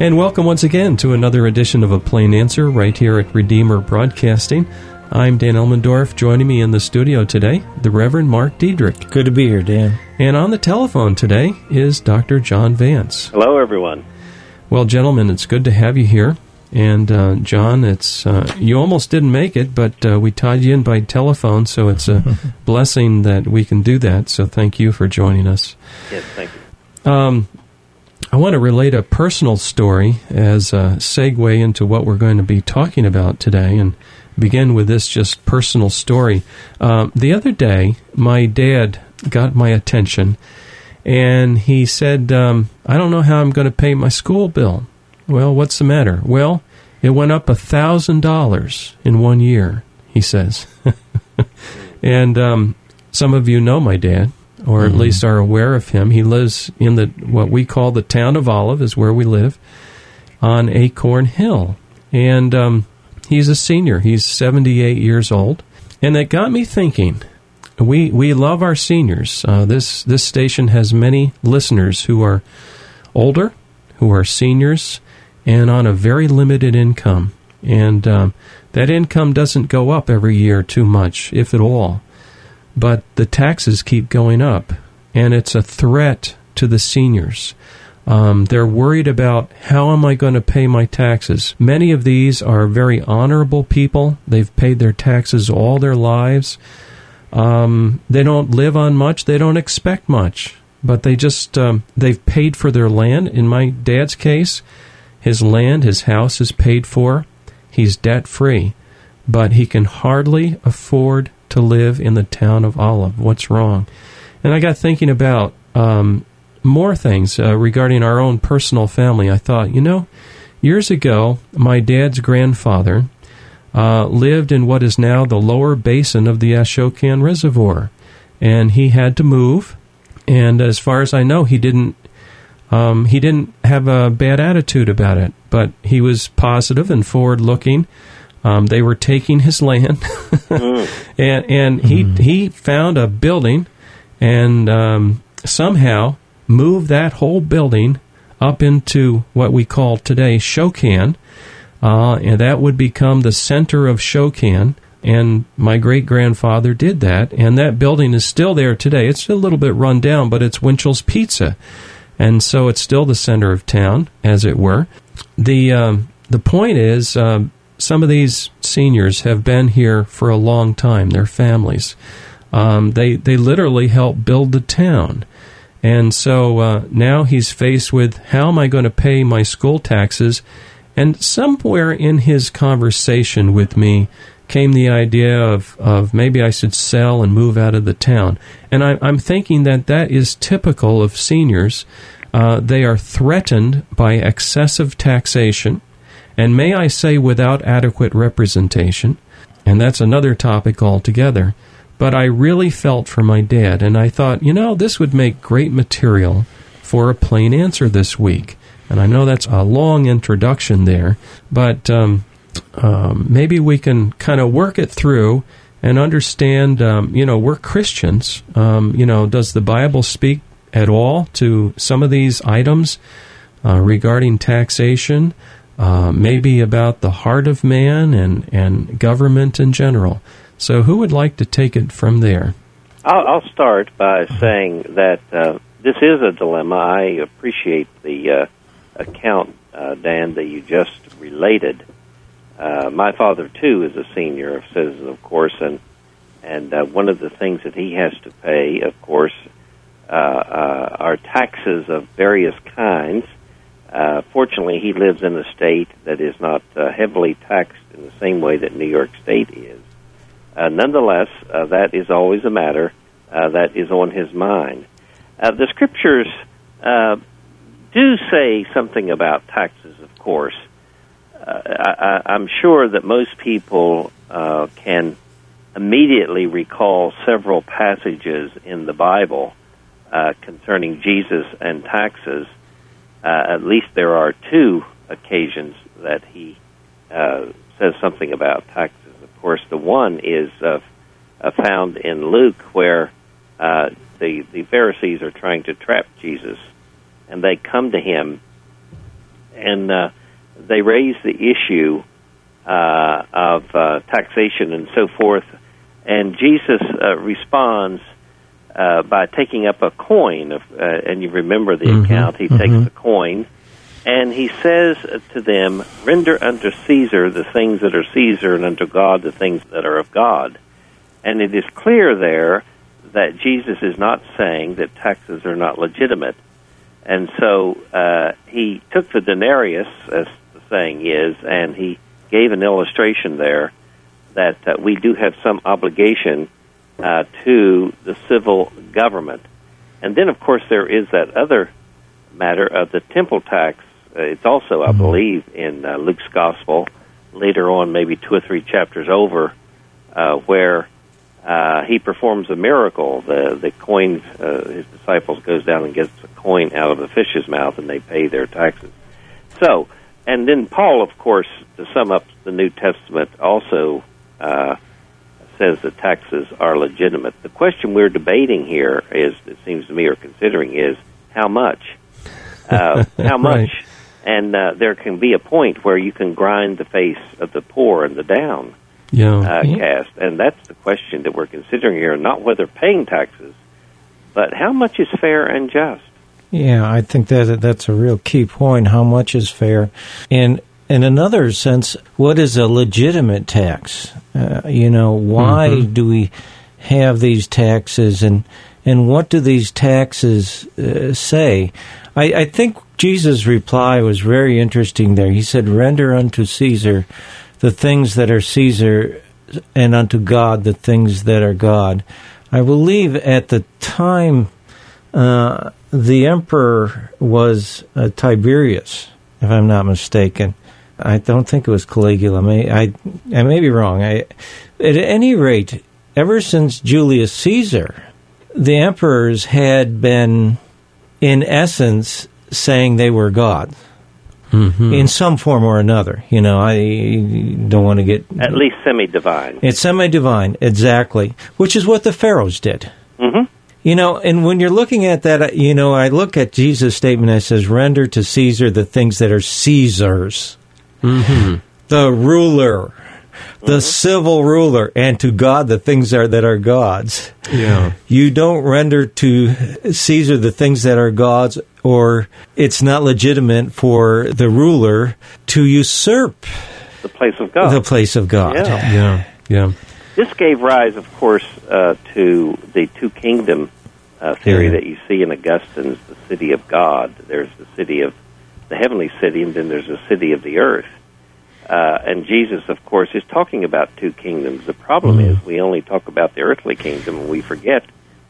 And welcome once again to another edition of A Plain Answer right here at Redeemer Broadcasting. I'm Dan Elmendorf. Joining me in the studio today, the Reverend Mark Diedrich. Good to be here, Dan. And on the telephone today is Dr. John Vance. Hello, everyone. Well, gentlemen, it's good to have you here. And uh, John, it's uh, you almost didn't make it, but uh, we tied you in by telephone, so it's a blessing that we can do that. So thank you for joining us. Yes, thank you. Um, I want to relate a personal story as a segue into what we're going to be talking about today and begin with this just personal story. Um, the other day, my dad got my attention and he said, um, I don't know how I'm going to pay my school bill. Well, what's the matter? Well, it went up a thousand dollars in one year, he says. and um, some of you know my dad or at mm-hmm. least are aware of him. He lives in the what we call the town of Olive, is where we live, on Acorn Hill, and um, he's a senior. He's seventy eight years old, and that got me thinking. We we love our seniors. Uh, this this station has many listeners who are older, who are seniors, and on a very limited income, and um, that income doesn't go up every year too much, if at all but the taxes keep going up, and it's a threat to the seniors. Um, they're worried about how am I going to pay my taxes. Many of these are very honorable people. They've paid their taxes all their lives. Um, they don't live on much. They don't expect much, but they just um, they've paid for their land. In my dad's case, his land, his house is paid for. He's debt free, but he can hardly afford to live in the town of Olive. What's wrong? And I got thinking about um, more things uh, regarding our own personal family. I thought, you know, years ago, my dad's grandfather uh, lived in what is now the lower basin of the Ashokan Reservoir, and he had to move. And as far as I know, he didn't. Um, he didn't have a bad attitude about it, but he was positive and forward looking um, they were taking his land, and and he mm. he found a building, and um, somehow moved that whole building up into what we call today Shokan, uh, and that would become the center of Shokan. And my great grandfather did that, and that building is still there today. It's a little bit run down, but it's Winchell's Pizza, and so it's still the center of town, as it were. the um, The point is, um, some of these seniors have been here for a long time, their families. Um, they, they literally helped build the town. And so uh, now he's faced with how am I going to pay my school taxes? And somewhere in his conversation with me came the idea of, of maybe I should sell and move out of the town. And I, am thinking that that is typical of seniors. Uh, they are threatened by excessive taxation and may I say without adequate representation, and that's another topic altogether. But I really felt for my dad, and I thought, you know, this would make great material for a plain answer this week. And I know that's a long introduction there, but um, um, maybe we can kind of work it through and understand, um, you know, we're Christians. Um, you know, does the Bible speak at all to some of these items uh, regarding taxation? Uh, maybe about the heart of man and, and government in general. So, who would like to take it from there? I'll, I'll start by saying that uh, this is a dilemma. I appreciate the uh, account, uh, Dan, that you just related. Uh, my father, too, is a senior of citizens, of course, and and uh, one of the things that he has to pay, of course, are taxes of various kinds uh, fortunately, he lives in a state that is not uh, heavily taxed in the same way that New York State is. Uh, nonetheless, uh, that is always a matter uh, that is on his mind. Uh, the scriptures uh, do say something about taxes, of course. Uh, I, I'm sure that most people uh, can immediately recall several passages in the Bible uh, concerning Jesus and taxes uh, at least there are two occasions that he uh, says something about taxes. Of course, the one is uh, uh, found in Luke, where uh, the the Pharisees are trying to trap Jesus, and they come to him and uh, they raise the issue of taxation and so forth. And Jesus responds uh, by taking up a coin, of, uh, and you remember the Mhm, account. He mhm. takes a coin, and he says to them, "Render unto Caesar the things that are Caesar, and unto God the things that are of God." And it is clear there that Jesus is not saying that taxes are not legitimate. And so uh, he took the denarius, as the saying is, and he gave an illustration there that uh, we do have some obligation uh, to the civil government. And then, of course, there is that other matter of the temple tax. Uh, it's also, I believe, in uh, Luke's gospel, later on, maybe two or three chapters over, uh, where uh, he performs a miracle. The the coin, uh, his disciples goes down and gets a coin out of the fish's mouth, and they pay their taxes. So, and then Paul, of course, to sum up the New Testament, also uh, says that taxes are legitimate. The question we're debating here is, it seems to me, or considering, is how much. Uh, how much? Right. And uh, there can be a point where you can grind the face of the poor and the down Yeah. uh, cast, and that's the question that we're considering here. Not whether paying taxes, but how much is fair and just. Yeah, I think that that's a real key point. How much is fair, and in another sense, what is a legitimate tax? Uh, you know, why Mhm. do we have these taxes, and and what do these taxes uh, say? I, I think Jesus' reply was very interesting. There, he said, "Render unto Caesar the things that are Caesar, and unto God the things that are God." I believe at the time uh, the emperor was uh, Tiberius, if I'm not mistaken. I don't think it was Caligula. May, I, I may be wrong. I, at any rate, ever since Julius Caesar, the emperors had been, in essence, saying they were God Mhm. in some form or another. You know, I don't want to get. At least semi-divine. It's semi divine, exactly, which is what the pharaohs did. hmm You know, and when you're looking at that, you know, I look at Jesus' statement that says, render to Caesar the things that are Caesar's, Mhm. the ruler, the civil ruler, and to God the things are, that are God's. Yeah. You don't render to Caesar the things that are God's, or it's not legitimate for the ruler to usurp The place of God. the place of God. Yeah. Yeah. Yeah. This gave rise, of course, uh, to the two kingdom uh, theory Yeah. that you see in Augustine's The City of God. There's the city of the heavenly city, and then there's the city of the earth. Uh, and Jesus, of course, is talking about two kingdoms. The problem Mhm. is we only talk about the earthly kingdom, and we forget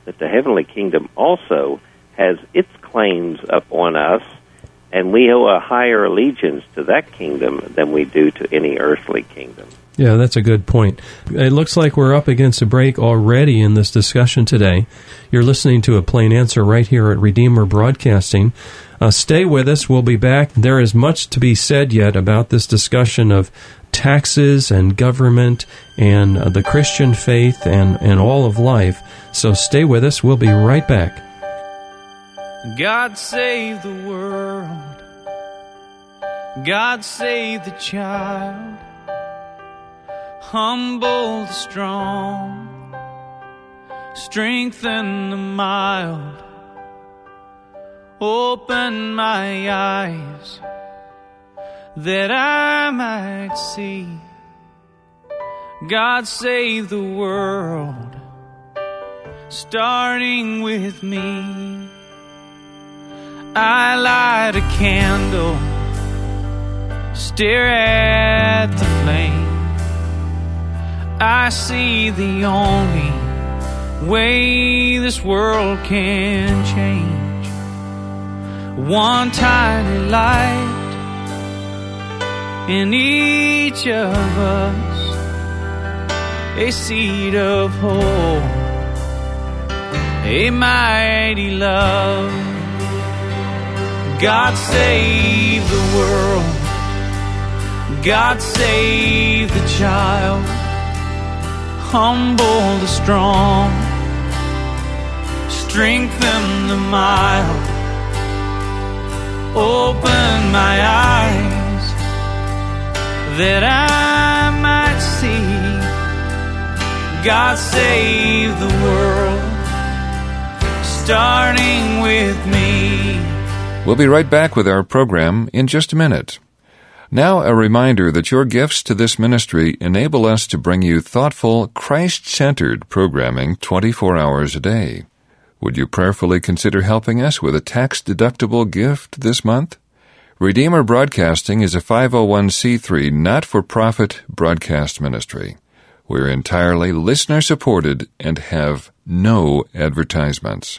that the heavenly kingdom also has its claims upon us, and we owe a higher allegiance to that kingdom than we do to any earthly kingdom. Yeah, that's a good point. It looks like we're up against a break already in this discussion today. You're listening to a plain answer right here at Redeemer Broadcasting. Uh, stay with us. We'll be back. There is much to be said yet about this discussion of taxes and government and uh, the Christian faith and, and all of life. So stay with us. We'll be right back. God save the world. God save the child. Humble the strong. Strengthen the mild. Open my eyes that I might see. God save the world. Starting with me. I light a candle, stare at the flame. I see the only way this world can change. One tiny light in each of us, a seed of hope, a mighty love. God save the world. God save the child. Humble the strong. Strengthen the mild. Open my eyes that I might see. God save the world, starting with me. We'll be right back with our program in just a minute. Now, a reminder that your gifts to this ministry enable us to bring you thoughtful, Christ centered programming 24 hours a day. Would you prayerfully consider helping us with a tax deductible gift this month? Redeemer Broadcasting is a 501c3 not for profit broadcast ministry. We're entirely listener supported and have no advertisements.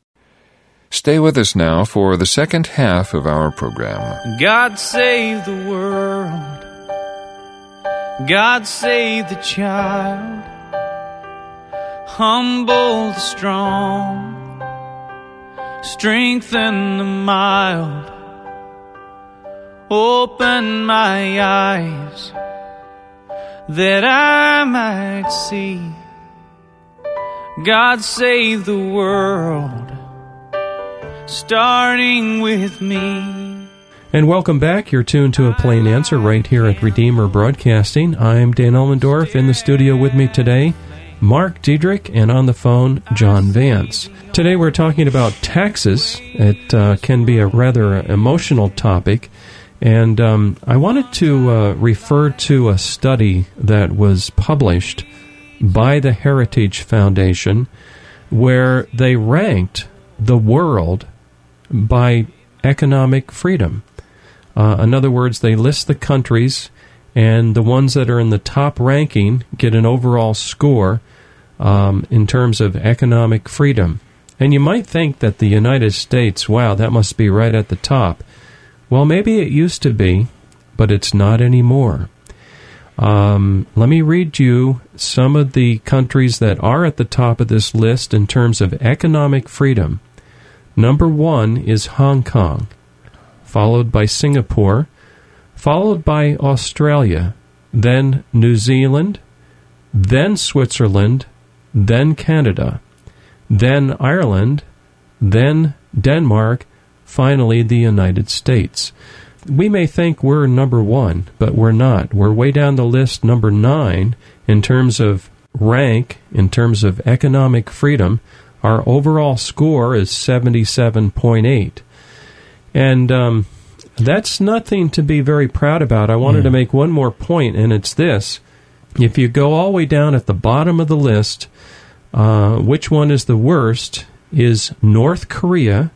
Stay with us now for the second half of our program. God save the world. God save the child. Humble the strong. Strengthen the mild. Open my eyes that I might see. God save the world. Starting with me. And welcome back. You're tuned to a plain answer right here at Redeemer Broadcasting. I'm Dan Elmendorf in the studio with me today, Mark Diedrich, and on the phone, John Vance. Today we're talking about taxes. It uh, can be a rather emotional topic. And um, I wanted to uh, refer to a study that was published by the Heritage Foundation where they ranked the world by economic freedom. Uh, in other words, they list the countries, and the ones that are in the top ranking get an overall score um, in terms of economic freedom. And you might think that the United States, wow, that must be right at the top. Well, maybe it used to be, but it's not anymore. Um, let me read you some of the countries that are at the top of this list in terms of economic freedom. Number one is Hong Kong, followed by Singapore, followed by Australia, then New Zealand, then Switzerland, then Canada, then Ireland, then Denmark, finally the United States. We may think we're number one, but we're not. We're way down the list, number nine, in terms of rank, in terms of economic freedom. Our overall score is 77.8. And um, that's nothing to be very proud about. I wanted to make one more point, and it's this. If you go all the way down at the bottom of the list, uh, which one is the worst is North Korea.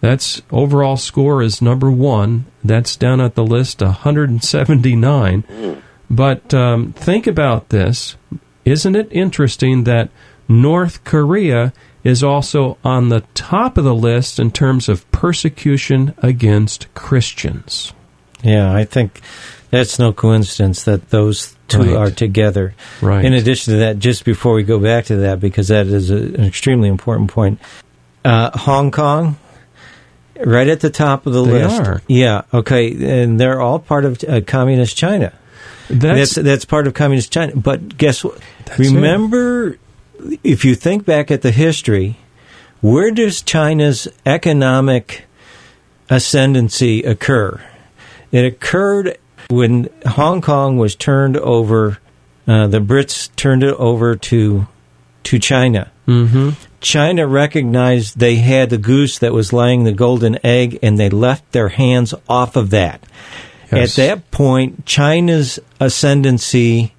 That's overall score is number one. That's down at the list 179. But um, think about this. Isn't it interesting that North Korea is also on the top of the list in terms of persecution against Christians? Yeah, I think that's no coincidence that those two Right. are together. Right. In addition to that, just before we go back to that, because that is a, an extremely important point, uh, Hong Kong, right at the top of the They list. are. Yeah. Okay, and they're all part of uh, communist China. That's, That's that's part of communist China. But guess what? That's it. If you think back at the history, where does China's economic ascendancy occur? It occurred when Hong Kong was turned over. Uh, the Brits turned it over to to China. Mhm. China recognized they had the goose that was laying the golden egg, and they left their hands off of that. Yes. At that point, China's ascendancy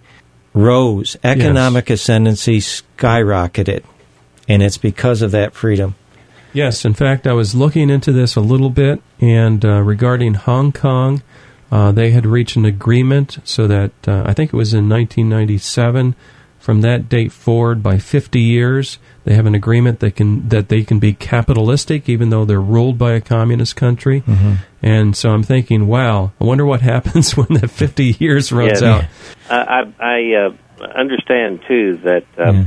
rose, economic ascendancy skyrocketed, and it's because of that freedom. Yes, in fact, I was looking into this a little bit, and uh, regarding Hong Kong, uh, they had reached an agreement so that uh, I think it was in 1997 from that date forward by 50 years. They have an agreement that can that they can be capitalistic, even though they're ruled by a communist country. Mm-hmm. And so I'm thinking, wow, I wonder what happens when that 50 years runs Yeah. out. I, I, I uh, understand too that um, Yeah.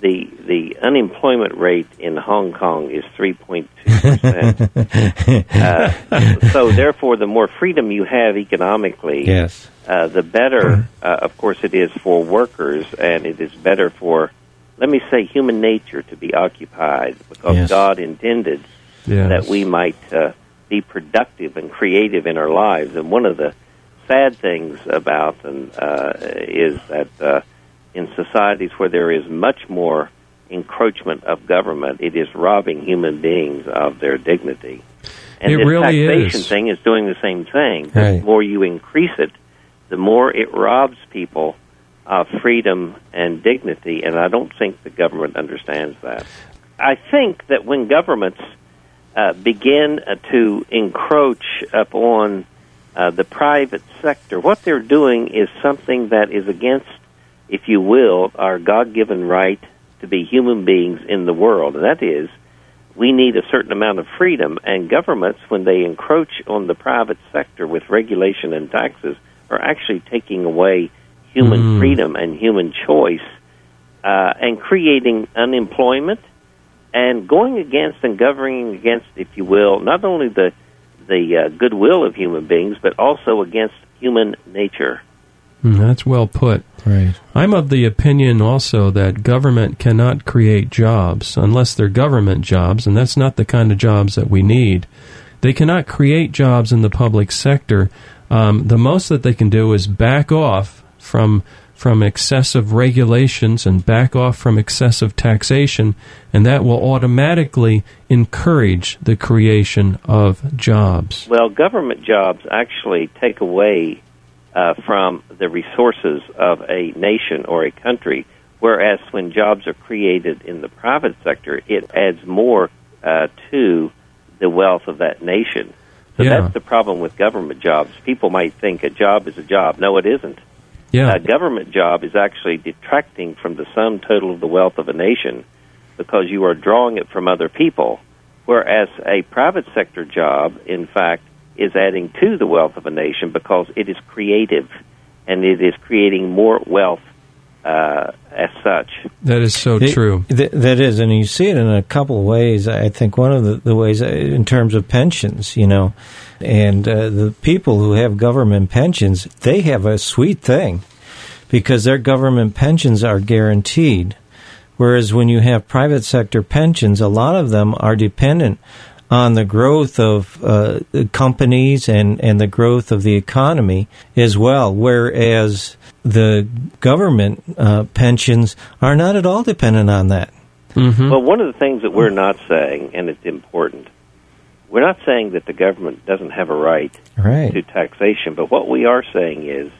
The the unemployment rate in Hong Kong is 3.2 percent. uh, so therefore, the more freedom you have economically, Yes. uh, the better, uh, of course, it is for workers, and it is better for, let me say, human nature to be occupied because Yes. God intended Yes. that we might uh, be productive and creative in our lives. And one of the sad things about and uh, is that uh, in societies where there is much more encroachment of government, it is robbing human beings of their dignity. And It this really taxation is. thing is doing the same thing. Right. The more you increase it, the more it robs people of freedom and dignity, and I don't think the government understands that. I think that when governments uh, begin uh, to encroach upon uh, the private sector, what they're doing is something that is against, if you will, our God given right to be human beings in the world, and that is we need a certain amount of freedom, and governments, when they encroach on the private sector with regulation and taxes, are actually taking away human Mm. freedom and human choice uh, and creating unemployment and going against and governing against, if you will, not only the the uh, goodwill of human beings, but also against human nature. Mm, that's well put. Right. I'm of the opinion also that government cannot create jobs unless they're government jobs, and that's not the kind of jobs that we need. They cannot create jobs in the public sector. Um, the most that they can do is back off from from excessive regulations and back off from excessive taxation, and that will automatically encourage the creation of jobs. Well, government jobs actually take away uh, from the resources of a nation or a country, whereas when jobs are created in the private sector, it adds more uh, to the wealth of that nation. So Yeah. that's the problem with government jobs. People might think a job is a job. No, it isn't. Yeah, A government job is actually detracting from the sum total of the wealth of a nation because you are drawing it from other people, whereas a private sector job, in fact, is adding to the wealth of a nation because it is creative and it is creating more wealth uh, as such. that is so It- true. th- that is, and you see it in a couple of ways. I think one of the, the ways, uh, in terms of pensions, you know, and uh, the people who have government pensions, they have a sweet thing because their government pensions are guaranteed. Whereas when you have private sector pensions, a lot of them are dependent on the growth of uh, companies and, and the growth of the economy as well. Whereas the government uh, pensions are not at all dependent on that. hmm Well, one of the things that we're not saying, and it's important, we're not saying that the government doesn't have a right Right. to taxation. But what we are saying is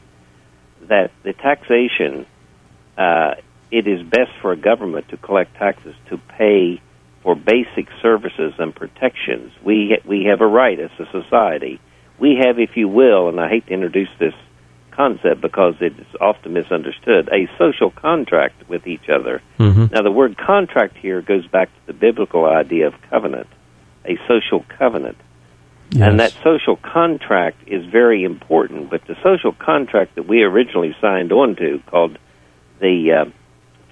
that the taxation, uh, it is best for a government to collect taxes to pay for basic services and protections. We we have a right as a society. We have, if you will, and I hate to introduce this concept because it is often misunderstood, a social contract with each other. hmm Now, the word contract here goes back to the biblical idea of covenant, a social covenant. And that social contract is very important, but the social contract that we originally signed on to, called the uh,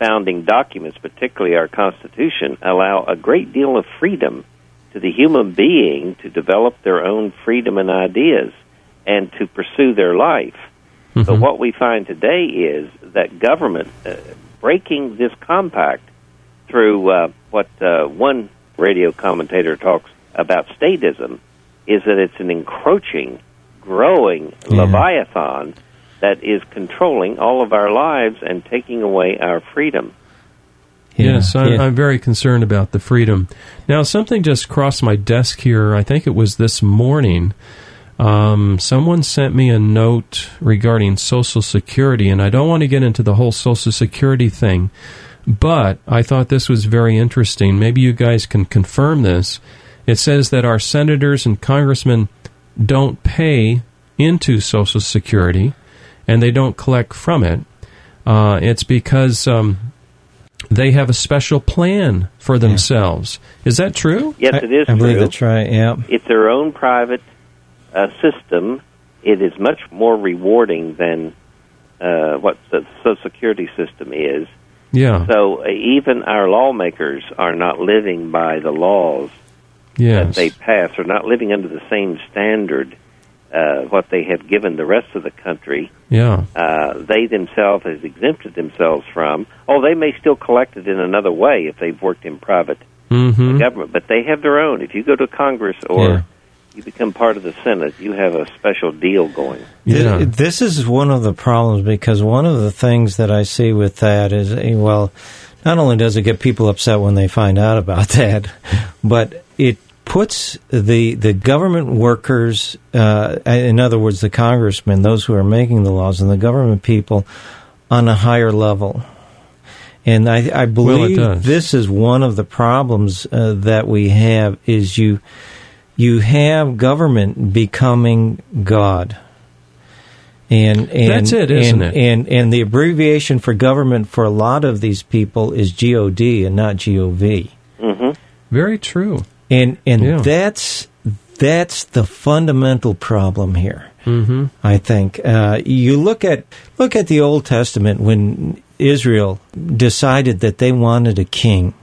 founding documents, particularly our Constitution, allow a great deal of freedom to the human being to develop their own freedom and ideas and to pursue their life. But Mhm. what we find today is that government uh, breaking this compact through uh, what uh, one radio commentator talks about statism is that it's an encroaching, growing Yeah. leviathan that is controlling all of our lives and taking away our freedom. Yes, I, Yeah. I'm very concerned about the freedom. Now, something just crossed my desk here. I think it was this morning. Um, someone sent me a note regarding Social Security, and I don't want to get into the whole Social Security thing, but I thought this was very interesting. Maybe you guys can confirm this. It says that our senators and congressmen don't pay into Social Security, and they don't collect from it. Uh, it's because um, they have a special plan for themselves. Is that true? Yes, it is I believe true. that's right. Yeah. It's their own private uh, system. It is much more rewarding than uh, what the Social Security system is. Yeah. So uh, even our lawmakers are not living by the laws yes. that they pass, are not living under the same standard uh, what they have given the rest of the country. yeah. Uh, they themselves have exempted themselves from. Oh, they may still collect it in another way if they've worked in private Mm-hmm. government, but they have their own. If you go to Congress or Yeah. you become part of the Senate, you have a special deal going. Yeah. This is one of the problems because one of the things that I see with that is, eh, well, not only does it get people upset when they find out about that, but it puts the the government workers, uh, in other words, the congressmen, those who are making the laws, and the government people, on a higher level. And I, I believe does. this is one of the problems uh, that we have is you you have government becoming God. And, and That's it, isn't and, it? And and the abbreviation for government for a lot of these people is God and not Gov. hmm Very true. And and Yeah. that's that's the fundamental problem here. Mm-hmm. I think uh, you look at look at the Old Testament when Israel decided that they wanted a king.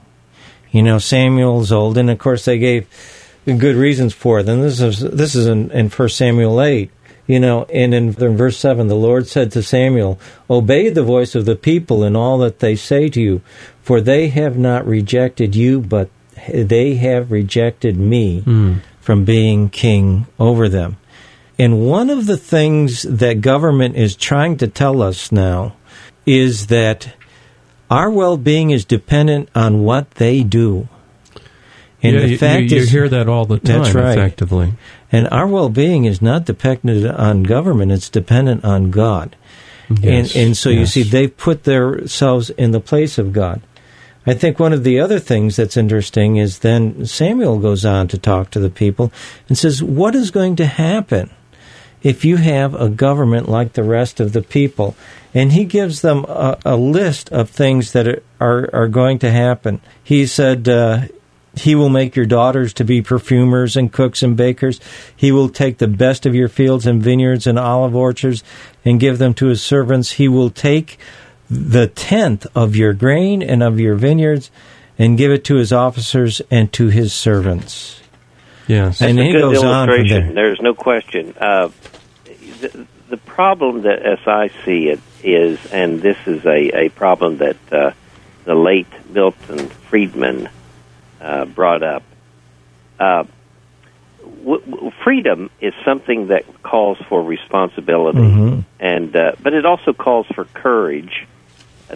You know, Samuel's old, and of course they gave good reasons for it. And this is this is in, in First Samuel eight. You know, and in, in verse seven, the Lord said to Samuel, "Obey the voice of the people in all that they say to you, for they have not rejected you, but they have rejected me hmm. from being king over them." And one of the things that government is trying to tell us now is that our well being is dependent on what they do. And yeah, the you, fact you, you is, hear that all the time, That's right. effectively. and our well being is not dependent on government, it's dependent on God. Yes, And, and so you see, they've put themselves in the place of God. I think one of the other things that's interesting is then Samuel goes on to talk to the people and says, What is going to happen if you have a government like the rest of the people? And he gives them a, a list of things that are, are, going to happen. He said, uh, he will make your daughters to be perfumers and cooks and bakers. He will take the best of your fields and vineyards and olive orchards and give them to his servants. He will take the tenth of your grain and of your vineyards and give it to his officers and to his servants. Yes. And he goes on from there. There's no question. Uh, the, the problem that, as I see it, is, and this is a, a problem that uh, the late Milton Friedman uh, brought up. Uh, w- w- freedom is something that calls for responsibility, Mhm. and uh, but it also calls for courage uh,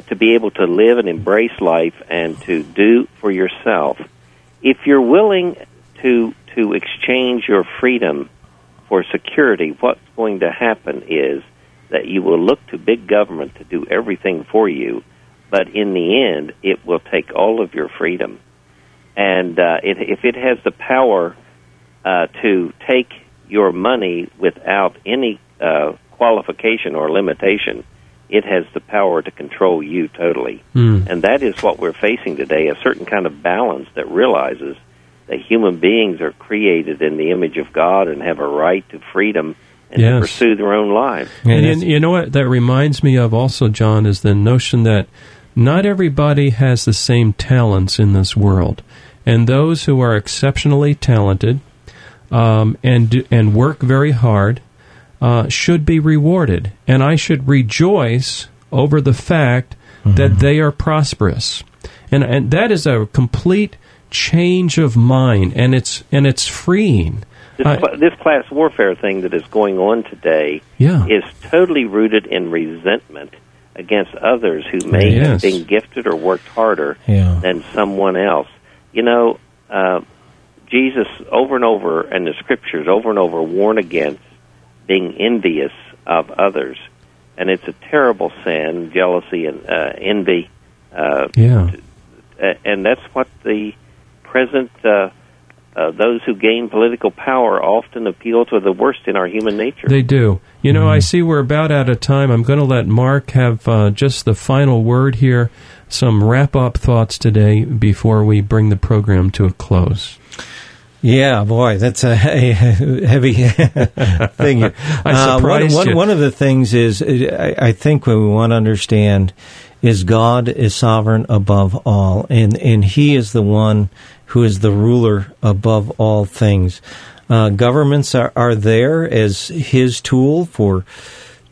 to be able to live and embrace life and to do for yourself. If you're willing to to exchange your freedom for security, what's going to happen is that you will look to big government to do everything for you, but in the end, it will take all of your freedom. And uh, it, if it has the power uh, to take your money without any uh, qualification or limitation, it has the power to control you totally. Mm. And that is what we're facing today a certain kind of balance that realizes that human beings are created in the image of God and have a right to freedom and Yes. to pursue their own lives. And And you, you know what that reminds me of also, John, is the notion that not everybody has the same talents in this world. And those who are exceptionally talented um, and, do- and work very hard uh, should be rewarded. And I should rejoice over the fact that they are prosperous. And, and that is a complete change of mind, and it's, and it's freeing. This, I- cla this class warfare thing that is going on today Yeah. is totally rooted in resentment against others who may Yes. have been gifted or worked harder Yeah. than someone else. You know, uh, Jesus over and over and the scriptures, over and over, warn against being envious of others, and it's a terrible sin, jealousy and uh, envy, uh, Yeah. uh, and that's what the present uh, uh, those who gain political power often appeal to the worst in our human nature. They do. You know, I see we're about out of time. I'm going to let Mark have uh, just the final word here, some wrap up thoughts today before we bring the program to a close. Yeah, boy, that's a, a heavy thing. I Uh, surprised one, one, you. one of the things is, I, I think what we want to understand is God is sovereign above all, and, and He is the one who is the ruler above all things. Uh, governments are, are there as His tool for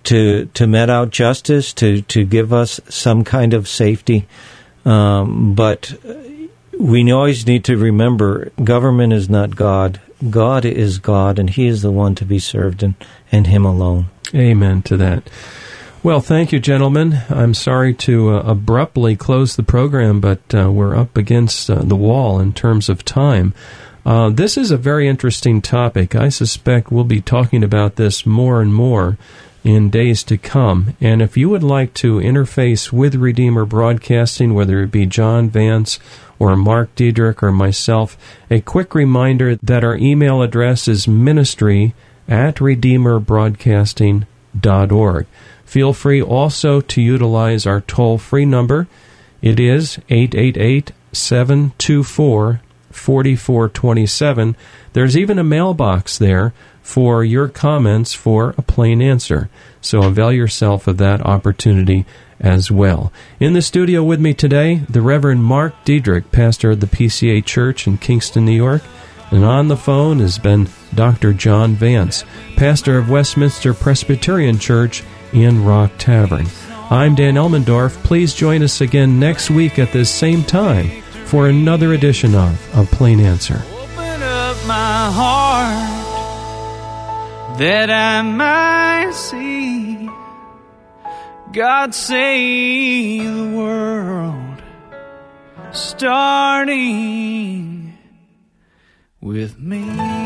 to to met out justice, to to give us some kind of safety, um, but we always need to remember government is not God. God is God, and He is the one to be served, and, and Him alone. Amen to that. Well, thank you, gentlemen. I'm sorry to uh, abruptly close the program, but uh, we're up against uh, the wall in terms of time. Uh, this is a very interesting topic. I suspect we'll be talking about this more and more in days to come. And if you would like to interface with Redeemer Broadcasting, whether it be John Vance or Mark Diedrich or myself, a quick reminder that our email address is ministry at redeemerbroadcasting.org. Feel free also to utilize our toll free number. It is 888 724 4427. There's even a mailbox there for your comments for a plain answer. So avail yourself of that opportunity as well. In the studio with me today, the Reverend Mark Diedrich, pastor of the PCA Church in Kingston, New York. And on the phone has been Dr. John Vance, pastor of Westminster Presbyterian Church in Rock Tavern. I'm Dan Elmendorf. Please join us again next week at this same time for another edition of A Plain Answer. That I might see God save the world, starting with me.